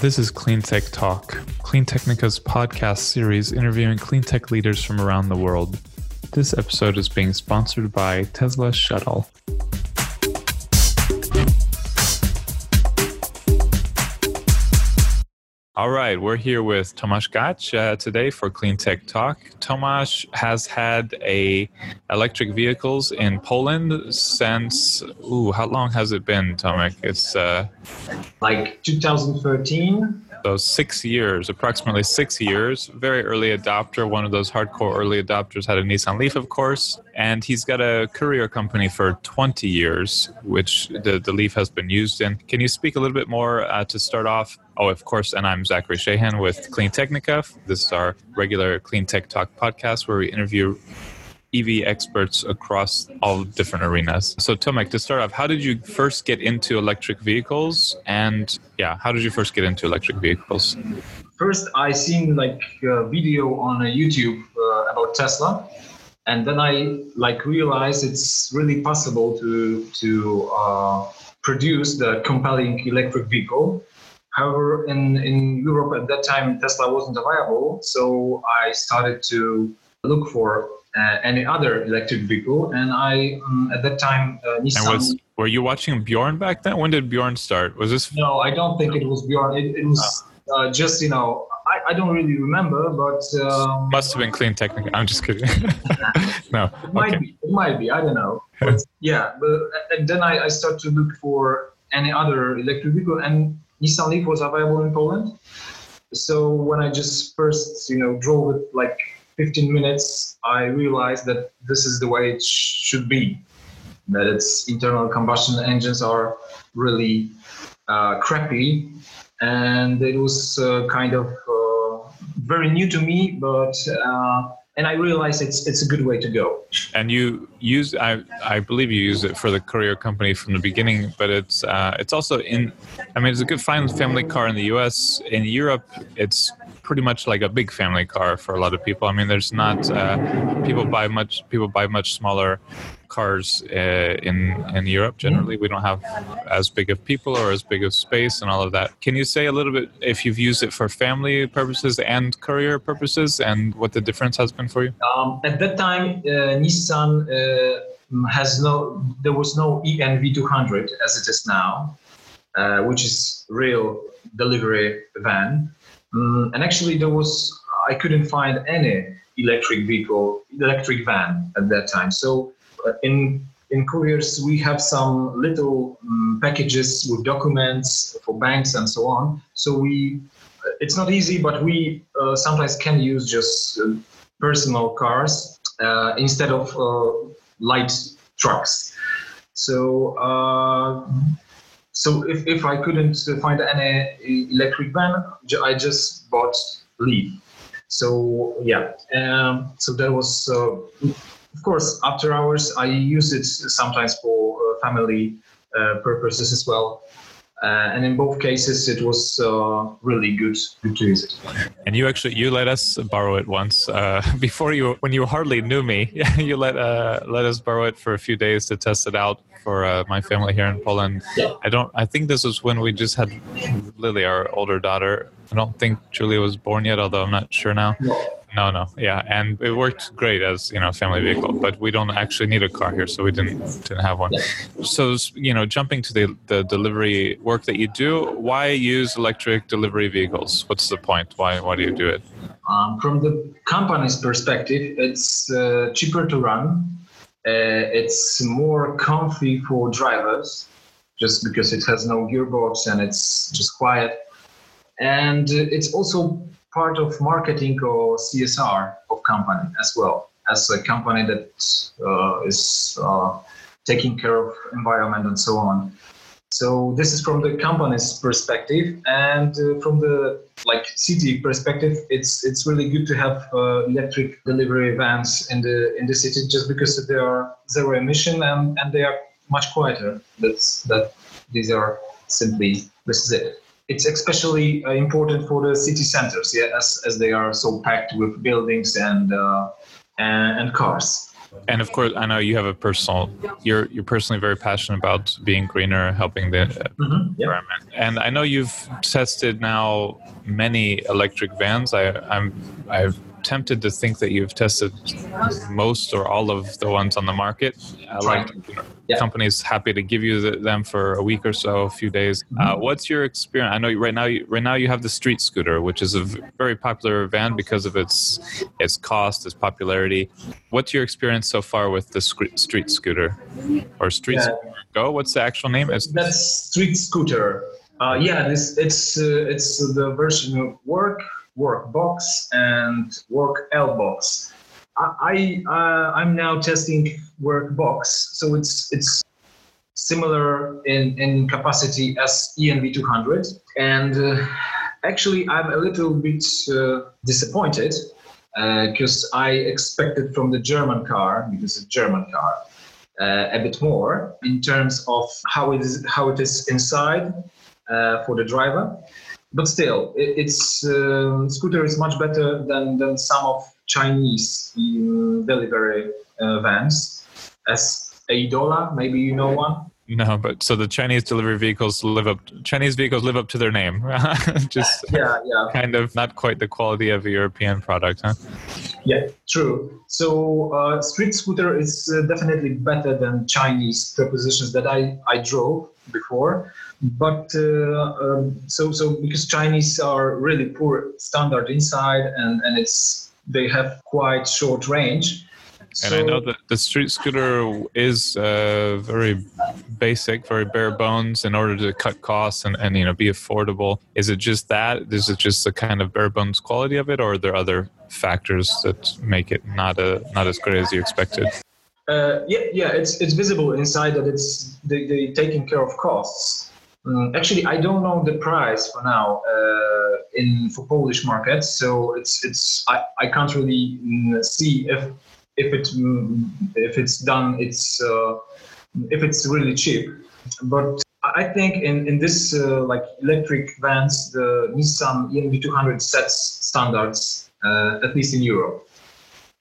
This is Clean Tech Talk, Clean Technica's podcast series interviewing clean tech leaders from around the world. This episode is being sponsored by Tesla Shuttle. All right, we're here with Tomasz Gach uh, today for Clean Tech Talk. Tomasz has had a electric vehicles in Poland since ooh, how long has it been, Tomek? It's uh, like 2013. So six years, approximately six years. Very early adopter. One of those hardcore early adopters had a Nissan Leaf, of course, and he's got a courier company for 20 years, which the, the Leaf has been used in. Can you speak a little bit more uh, to start off? Oh, of course, and I'm Zachary Shahan with Clean Technica. This is our regular Clean Tech Talk podcast where we interview EV experts across all different arenas. So, Tomek, to start off, how did you first get into electric vehicles? And yeah, how did you first get into electric vehicles? First, I seen like a video on YouTube uh, about Tesla, and then I like realized it's really possible to to uh, produce the compelling electric vehicle. However, in in Europe at that time, Tesla wasn't available, so I started to look for uh, any other electric vehicle. And I, um, at that time, uh, Nissan. And was, were you watching Bjorn back then? When did Bjorn start? Was this? No, I don't think it was Bjorn. It, it was oh. uh, just, you know, I, I, don't really remember, but. Um, Must have been Clean technically. I'm just kidding. no. It might okay. be. It might be. I don't know. But, yeah. But and then I, I start to look for any other electric vehicle, and Nissan Leaf was available in Poland. So when I just first, you know, drove it like 15 minutes, I realized that this is the way it sh- should be. That its internal combustion engines are really uh, crappy, and it was uh, kind of uh, very new to me, but uh, and I realized it's it's a good way to go. And you use I I believe you use it for the courier company from the beginning, but it's uh, it's also in I mean it's a good fine family car in the U.S. In Europe, it's pretty much like a big family car for a lot of people. I mean, there's not uh, people buy much people buy much smaller cars uh, in in Europe. Generally, we don't have as big of people or as big of space and all of that. Can you say a little bit if you've used it for family purposes and courier purposes, and what the difference has been for you? Um, at that time, uh, Nissan uh, has no there was no EN V200 as it is now, uh, which is real delivery van. Um, and actually, there was I couldn't find any electric vehicle, electric van at that time. So uh, in in couriers, we have some little um, packages with documents for banks and so on. So we, uh, it's not easy, but we uh, sometimes can use just uh, personal cars uh, instead of uh, light trucks. So so if, if I couldn't find any electric van, I just bought Leaf. So yeah, um, so that was uh, of course after hours. I use it sometimes for uh, family uh, purposes as well. Uh, and in both cases, it was uh, really good, good to use it. And you actually you let us borrow it once uh, before you when you hardly knew me. you let uh, let us borrow it for a few days to test it out for uh, my family here in Poland. Yeah. I don't. I think this was when we just had Lily, our older daughter. I don't think Julia was born yet, although I'm not sure now. No. No, no, yeah, and it worked great as you know family vehicle, but we don't actually need a car here, so we didn't didn't have one. So you know, jumping to the the delivery work that you do, why use electric delivery vehicles? What's the point? Why why do you do it? Um, from the company's perspective, it's uh, cheaper to run. Uh, it's more comfy for drivers, just because it has no gearbox and it's just quiet, and it's also part of marketing or CSR of company as well as a company that uh, is uh, taking care of environment and so on. So this is from the company's perspective, and uh, from the like city perspective, it's it's really good to have uh, electric delivery vans in the in the city just because they are zero emission and, and they are much quieter. That's that these are simply this is it it's especially uh, important for the city centers, yeah, as, as they are so packed with buildings and uh, and, and, cars. and of course, I know you have a personal. You're you're personally very passionate about being greener, helping the mm-hmm. yeah. environment. And I know you've tested now many electric vans. I, I'm I've tempted to think that you've tested most or all of the ones on the market. Uh, like yeah. companies happy to give you the, them for a week or so, a few days. Uh, mm-hmm. Uh, what's your experience? I know right now, you, right now you have the StreetScooter, which is a very popular van because of its its cost, its popularity. What's your experience so far with the StreetScooter or street yeah. scooter go? What's the actual name? Is that's StreetScooter. Uh, yeah, this it's uh, it's the version of work work box and work L box. I, I uh, I'm now testing work box, so it's it's similar in, in capacity as e-NV200. And uh, actually, I'm a little bit uh, disappointed because uh, I expected from the German car, because it's a German car, uh, a bit more in terms of how it is how it is inside uh, for the driver but still, it, its uh, scooter is much better than, than some of Chinese um, delivery uh, vans. As Eidola, maybe you know one. No, but so the Chinese delivery vehicles live up. Chinese vehicles live up to their name. Just yeah, yeah. Kind of not quite the quality of a European product, huh? Yeah, true. So uh, StreetScooter is uh, definitely better than Chinese propositions that I I drove before but uh, um, so so because Chinese are really poor standard inside and and it's they have quite short range. And so, I know that the StreetScooter is uh, very basic, very bare bones in order to cut costs and, and you know be affordable. Is it just that? Is it just the kind of bare bones quality of it, or are there other factors that make it not a not as good as you expected? Uh, yeah, yeah, it's it's visible inside that it's they they taking care of costs. Um, actually, I don't know the price for now uh, in for Polish markets, so it's it's I, I can't really mm, see if if it mm, if it's done it's uh, if it's really cheap, but I think in in this uh, like electric vans, the Nissan e-NV200 sets standards uh, at least in Europe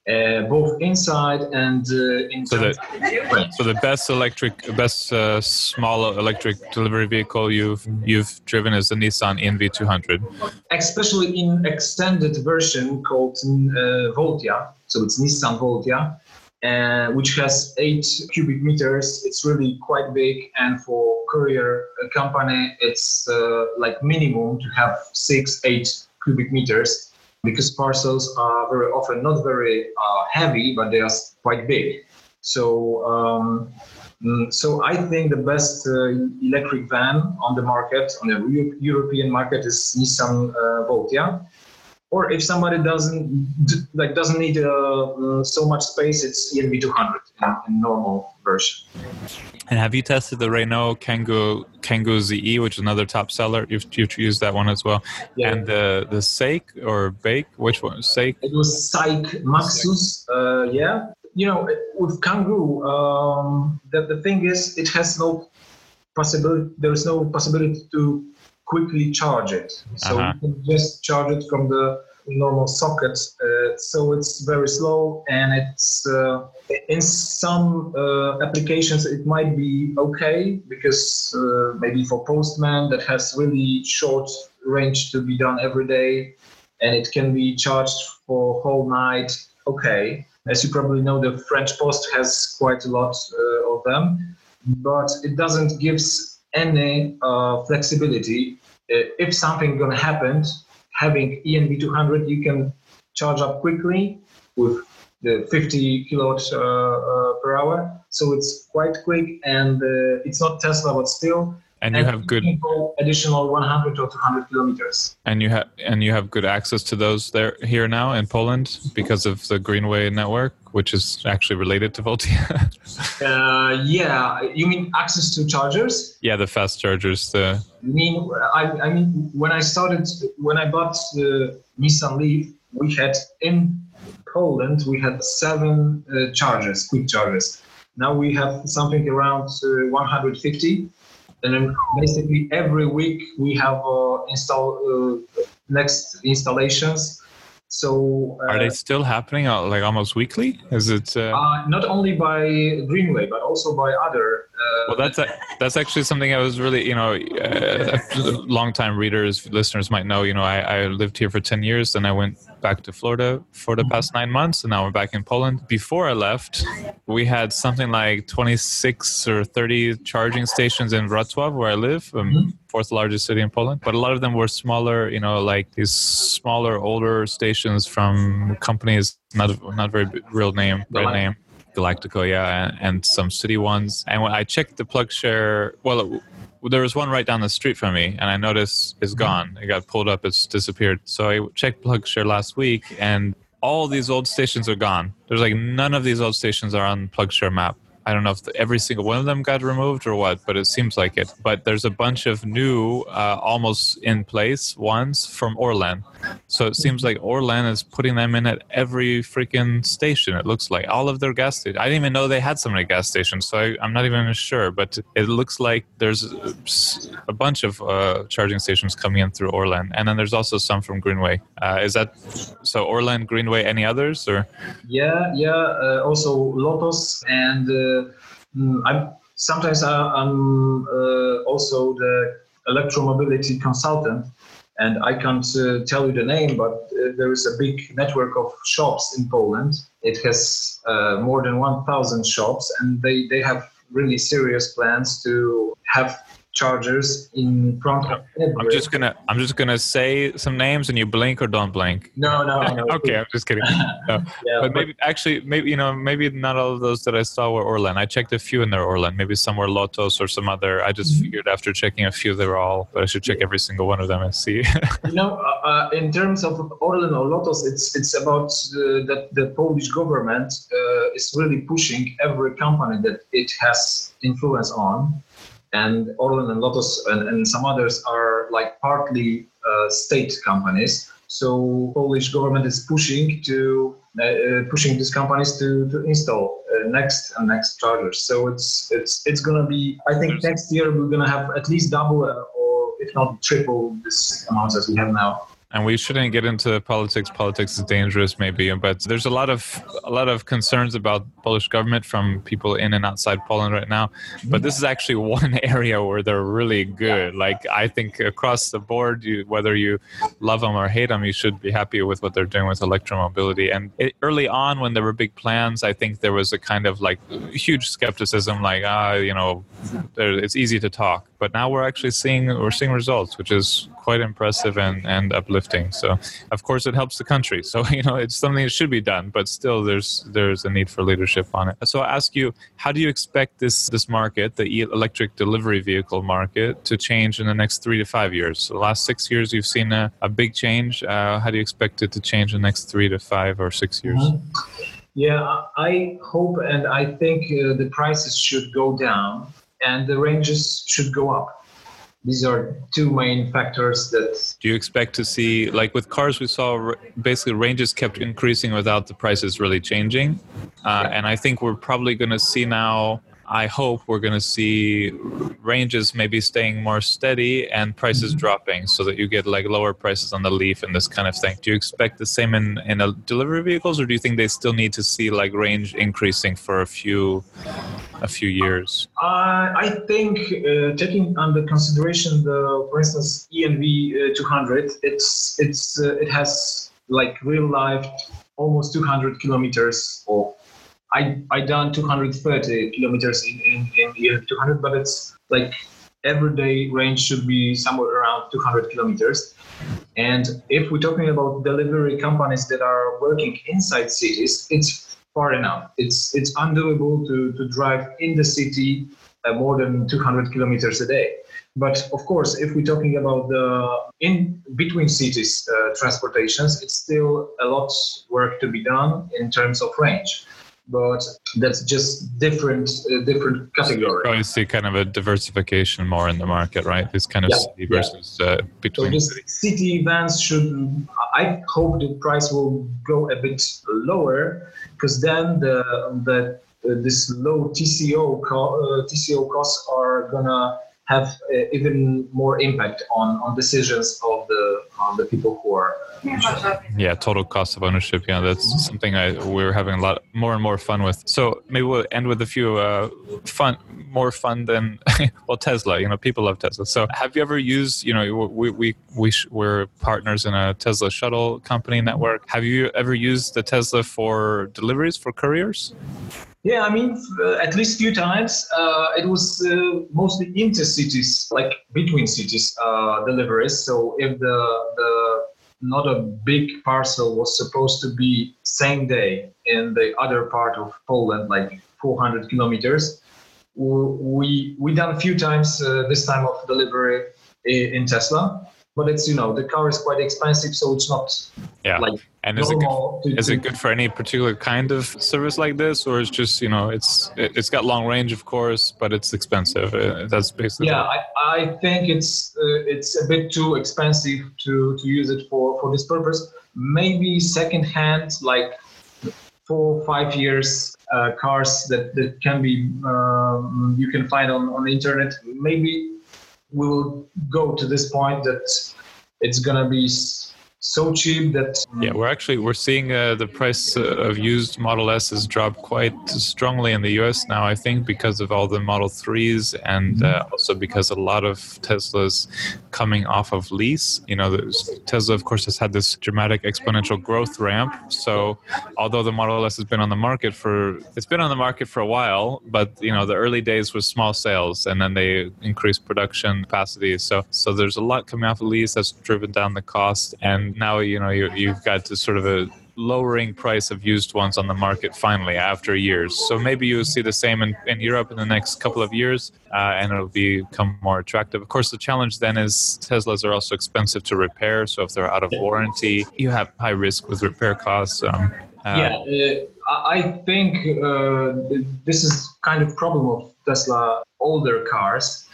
uh, both inside and uh, inside. So the, so the best electric, best uh, small electric delivery vehicle you've you've driven is the Nissan NV200. Especially in extended version called uh, Voltia. So it's Nissan Voltia. Uh, which has eight cubic meters. It's really quite big, and for courier uh, company, it's like minimum to have six, eight cubic meters because parcels are very often not very uh, heavy, but they are quite big. So, um, mm, so I think the best uh, electric van on the market, on the European market, is Nissan uh, Voltia. Or if somebody doesn't like doesn't need uh, so much space, it's e-NV200 in, in normal version. And have you tested the Renault Kangoo Kangoo ZE, which is another top seller? You've, you've used that one as well. Yeah. And the the SAIC or Bake, which one? SAIC. It was SAIC Maxus. Uh, yeah. You know, with Kangoo, um, the the thing is, it has no possibility. There is no possibility to quickly charge it. So uh-huh. you can just charge it from the normal socket. Uh, so it's very slow and it's uh, in some uh, applications it might be okay because maybe for postman that has really short range to be done every day and it can be charged for whole night. Okay. As you probably know, the French Post has quite a lot uh, of them, but it doesn't give any uh, flexibility. if something gonna happen, having e-NV200, you can charge up quickly with the 50 kilowatts uh, uh, per hour. So it's quite quick and uh, it's not Tesla, but still. And you and have good additional 100 or 200 kilometers. And you have and you have good access to those there here now in Poland because of the Greenway network, which is actually related to Voltia. uh, yeah, you mean access to chargers? Yeah, the fast chargers. The I mean, I, I mean, when I started, when I bought the Nissan Leaf, we had in Poland we had seven uh, chargers, quick chargers. Now we have something around uh, 150, and basically every week we have uh, install uh, next installations So are they still happening like almost weekly? Is it not only by Greenway but also by other well, that's a, that's actually something I was really, you know, uh, long-time readers, listeners might know. You know, I, I lived here for ten years, and I went back to Florida for the past nine months, and now we're back in Poland. Before I left, we had something like 26 or 30 charging stations in Wrocław, where I live, um, mm-hmm. Fourth largest city in Poland. But a lot of them were smaller, you know, like these smaller, older stations from companies, not not very real name, brand name. Galactico, yeah, and, and some city ones. And when I checked the PlugShare, well, there was one right down the street from me, and I noticed it's mm-hmm. gone. It got pulled up, it's disappeared. So I checked PlugShare last week, and all these old stations are gone. There's like none of these old stations are on PlugShare map. I don't know if every single one of them got removed or what, but it seems like it. But there's a bunch of new, uh, almost in place ones from Orlen. So it seems like Orlen is putting them in at every freaking station. It looks like all of their gas stations. I didn't even know they had so many gas stations, so I, am not even sure. But it looks like there's a bunch of uh, charging stations coming in through Orlen, and then there's also some from Greenway. Uh, is that so? Orlen, Greenway, any others or? Yeah, yeah. Uh, also Lotos and uh, I'm sometimes I, am uh, also the electromobility consultant and I can't uh, tell you the name, but uh, there is a big network of shops in Poland. It has uh, more than 1,000 shops, and they, they have really serious plans to have chargers in front of I'm just gonna I'm just gonna say some names and you blink or don't blink. No, no, no. okay, I'm just kidding. No. yeah, but, but, maybe actually maybe you know maybe not all of those that I saw were Orlen. I checked a few in there Orlen. Maybe some were Lotos or some other. I just mm-hmm. figured after checking a few they were all, but I should check every single one of them and see. you know, uh, uh, in terms of Orlen or Lotos, it's it's about uh, that the Polish government uh, is really pushing every company that it has influence on and Orlen and Lotos and, and some others are like partly uh, state companies. So Polish government is pushing to uh, uh, pushing these companies to, to install uh, next and next chargers. So it's it's it's gonna be. I think next year we're gonna have at least double uh, or if not triple this amount as we have now and we shouldn't get into politics. Politics is dangerous maybe but there's a lot of a lot of concerns about polish government from people in and outside poland right now. But this is actually one area where they're really good. Like i think across the board you, whether you love them or hate them you should be happy with what they're doing with electromobility. And it, early on when there were big plans i think there was a kind of like huge skepticism like ah you know it's easy to talk. But now we're actually seeing we're seeing results which is quite impressive and, and uplifting. So, of course, it helps the country. So, you know, it's something that should be done, but still, there's there's a need for leadership on it. So, I ask you, how do you expect this this market, the electric delivery vehicle market, to change in the next three to five years? So the last six years, you've seen a, a big change. Uh, how do you expect it to change in the next three to five or six years? Mm-hmm. Yeah, I hope and I think uh, the prices should go down and the ranges should go up these are two main factors that do you expect to see like with cars we saw basically ranges kept increasing without the prices really changing uh, yeah. and i think we're probably going to see now I hope we're going to see ranges maybe staying more steady and prices mm-hmm. dropping so that you get like lower prices on the Leaf and this kind of thing. Do you expect the same in, in delivery vehicles or do you think they still need to see like range increasing for a few a few years? Uh, I think uh, taking under consideration the, for instance, ENV uh, 200, it's it's uh, it has like real life almost 200 kilometers of I I done 230 kilometers in in, in year 200, but it's like everyday range should be somewhere around 200 kilometers. And if we're talking about delivery companies that are working inside cities, it's far enough. It's it's undoable to to drive in the city uh, more than 200 kilometers a day. But of course, if we're talking about the in between cities uh, transportations, it's still a lot work to be done in terms of range but that's just different uh, different category. So you see kind of a diversification more in the market, right? This kind of yeah, city versus yeah. uh, between so just city vans should. I hope the price will go a bit lower because then the the uh, this low TCO co- uh, TCO costs are gonna have uh, even more impact on on decisions of on the people who are. Yeah, total cost of ownership. Yeah, that's something I we're having a lot more and more fun with. So maybe we'll end with a few uh, fun, more fun than well Tesla. You know, people love Tesla. So have you ever used? You know, we we we we're partners in a Tesla shuttle company network. Have you ever used the Tesla for deliveries for couriers? Yeah, I mean, uh, at least few times. Uh, it was uh, mostly intercities, like between cities uh, deliveries. So if the the not a big parcel was supposed to be same day in the other part of Poland, like 400 kilometers, we we done a few times uh, this time of delivery in Tesla but it's you know the car is quite expensive so it's not yeah. like and is it good, to, is it good for any particular kind of service like this or it's just you know it's it's got long range of course but it's expensive uh, that's basically yeah I, I think it's uh, it's a bit too expensive to to use it for for this purpose. Maybe second hand like four five years uh, cars that that can be um, you can find on on the internet. Maybe we will go to this point that it's gonna be so cheap that yeah we're actually we're seeing uh, the price uh, of used model s has dropped quite strongly in the us now i think because of all the model 3s and uh, mm-hmm. also because a lot of teslas coming off of lease. You know tesla of course has had this dramatic exponential growth ramp. So although the model s has been on the market for it's been on the market for a while but you know the early days was small sales and then they increased production capacity. So so there's a lot coming off of lease that's driven down the cost and now you know you, you've got to sort of a lowering price of used ones on the market finally after years. So maybe you'll see the same in, in Europe in the next couple of years, uh, and it'll become more attractive. Of course, the challenge then is Teslas are also expensive to repair. So if they're out of warranty, you have high risk with repair costs. Um, uh, yeah, uh, I think uh, this is kind of problem of Tesla older cars,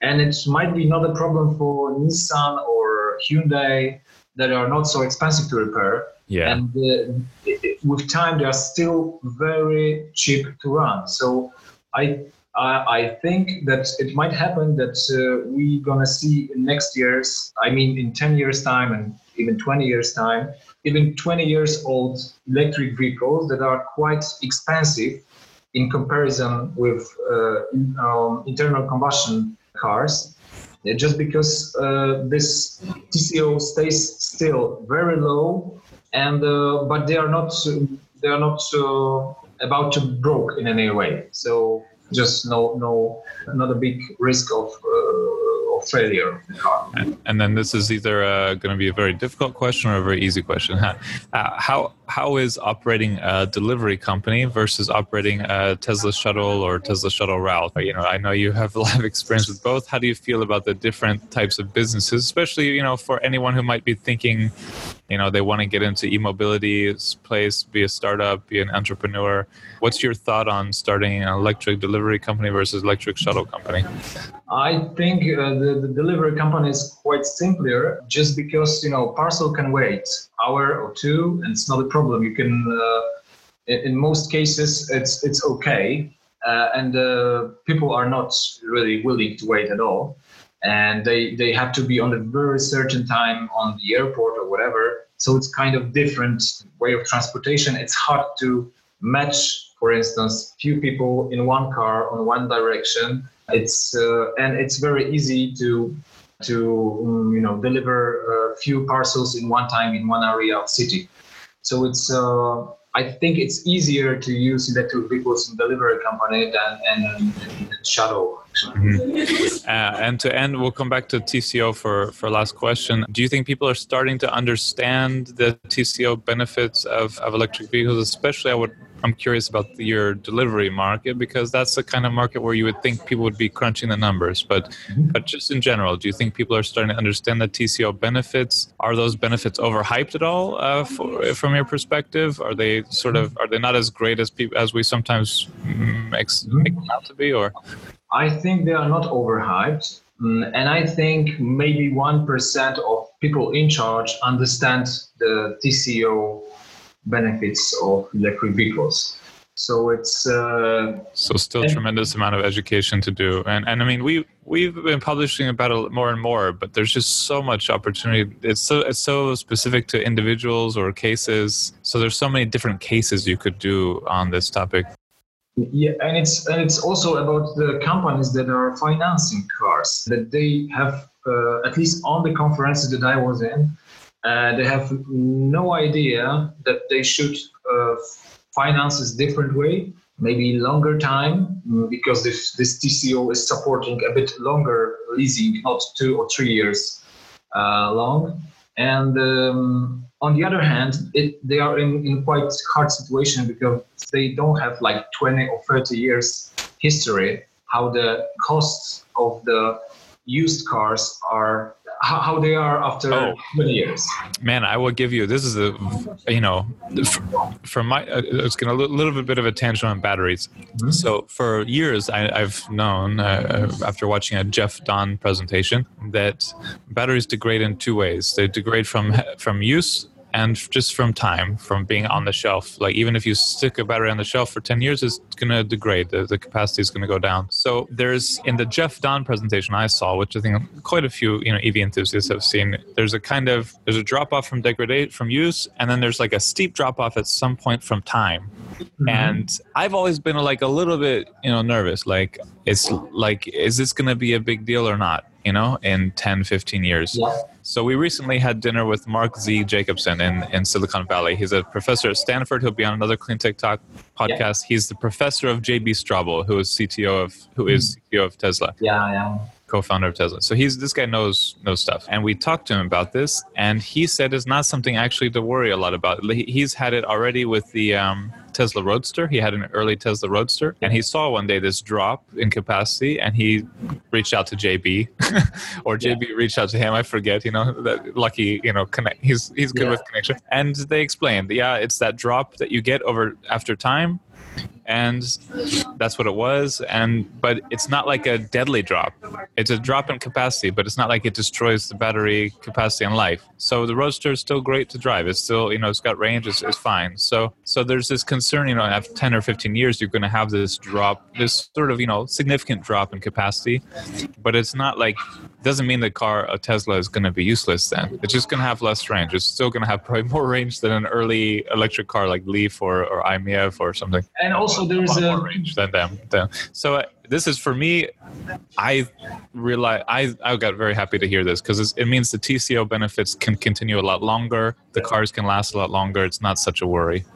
and it might be not a problem for Nissan or Hyundai that are not so expensive to repair. Yeah. And uh, with time, they are still very cheap to run. So I I think that it might happen that uh, we're gonna see in next years. I mean, in 10 years time and even 20 years time, even 20 years old electric vehicles that are quite expensive in comparison with uh, um, internal combustion cars just because uh, this TCO stays still very low, and uh, but they are not they are not uh, about to broke in any way. So just no no not a big risk of of failure And, and then this is either uh, going to be a very difficult question or a very easy question. Uh, how how is operating a delivery company versus operating a Tesla shuttle or Tesla shuttle route? You know, I know you have a lot of experience with both. How do you feel about the different types of businesses, especially you know for anyone who might be thinking, you know, they want to get into e-mobility place, be a startup, be an entrepreneur. What's your thought on starting an electric delivery company versus electric shuttle company? I think uh, the, the, delivery company is quite simpler just because, you know, parcel can wait hour or two and it's not a problem. You can, uh, in, in, most cases, it's, it's okay. Uh, and uh, people are not really willing to wait at all. And they, they have to be on a very certain time on the airport or whatever. So it's kind of different way of transportation. It's hard to match, for instance, few people in one car on one direction it's uh, and it's very easy to to um, you know deliver a few parcels in one time in one area of city. So it's uh, I think it's easier to use electric vehicles in delivery company than and, shuttle. Mm-hmm. Uh, and to end, we'll come back to TCO for for last question. Do you think people are starting to understand the TCO benefits of, of electric vehicles? Especially, I would I'm curious about your delivery market because that's the kind of market where you would think people would be crunching the numbers. But mm-hmm. but just in general, do you think people are starting to understand the TCO benefits? Are those benefits overhyped at all uh, for, from your perspective? Are they sort of are they not as great as people as we sometimes make, mm-hmm. make them out to be? Or I think they are not overhyped. Mm, and I think maybe 1% of people in charge understand the TCO benefits of electric vehicles. So it's uh, so still and- tremendous amount of education to do, and and I mean we we've been publishing about it more and more, but there's just so much opportunity. It's so it's so specific to individuals or cases. So there's so many different cases you could do on this topic. Yeah, and it's and it's also about the companies that are financing cars that they have uh, at least on the conferences that I was in, uh, they have no idea that they should uh, finance this different way, maybe longer time mm, because this this TCO is supporting a bit longer leasing, not two or three years uh, long, and um, on the other hand, it, they are in, in quite hard situation because they don't have like 20 or 30 years history how the costs of the used cars are how, how they are after Oh. 20 years. Man, I will give you. This is a, you know, from my. uh, It's going to a little bit of a tangent on batteries. So for years, I, I've known uh, after watching a Jeff Dahn presentation that batteries degrade in two ways. They degrade from from use and just from time, from being on the shelf. Like even if you stick a battery on the shelf for 10 years, it's going to degrade. The, the capacity is going to go down. So there's in the Jeff Dahn presentation I saw, which I think quite a few you know EV enthusiasts have seen. There's a kind of there's a drop off from degradation from use, and then there's like a steep drop off at some point from time. Mm-hmm. And I've always been like a little bit you know nervous. Like it's like is this going to be a big deal or not? You know, in 10, 15 years. Yeah. So we recently had dinner with Mark Z. Jacobson in, in Silicon Valley. He's a professor at Stanford. He'll be on another Clean Tech Talk podcast. He's the professor of JB Straubel, who is CTO of who is CTO of Tesla, Yeah, yeah. co-founder of Tesla. So he's this guy knows knows stuff. And we talked to him about this, and he said it's not something actually to worry a lot about. He's had it already with the um, Tesla Roadster. He had an early Tesla Roadster, and he saw one day this drop in capacity, and he reached out to JB, or JB reached out to him. I forget. You know, that lucky. You know, connect. He's he's good Yeah. with connection. And they explained, yeah, it's that drop that you get over after time, and that's what it was. And but it's not like a deadly drop. It's a drop in capacity, but it's not like it destroys the battery capacity and life. So the Roadster is still great to drive. It's still you know it's got range. It's, it's fine. So so there's this concern. You know, after ten or fifteen years, you're going to have this drop, this sort of you know significant drop in capacity, but it's not like doesn't mean the car a Tesla is going to be useless. Then it's just going to have less range. It's still going to have probably more range than an early electric car like Leaf or or i-MiEV or something And also there's lot a more range than them. Them. So uh, this is for me. I realize I I got very happy to hear this because it means the TCO benefits can continue a lot longer. The cars can last a lot longer. It's not such a worry.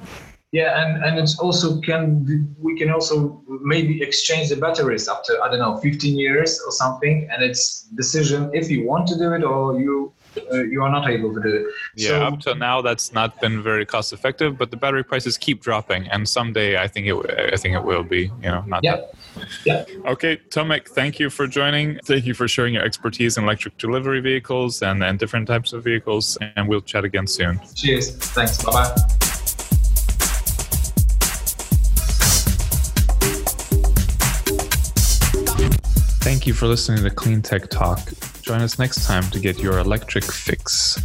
Yeah, and and it's also can we can also maybe exchange the batteries after I don't know 15 years or something, and it's decision if you want to do it or you Uh, you are not able to do it. Yeah, So- up to now that's not been very cost effective, but the battery prices keep dropping, and someday I think it I think it will be. You know, not Yeah. that. Yeah. Okay, Tomek, thank you for joining. Thank you for sharing your expertise in electric delivery vehicles and, and different types of vehicles, and we'll chat again soon. Cheers. Thanks. Bye bye. Thank you for listening to Clean Tech Talk. Join us next time to get your electric fix.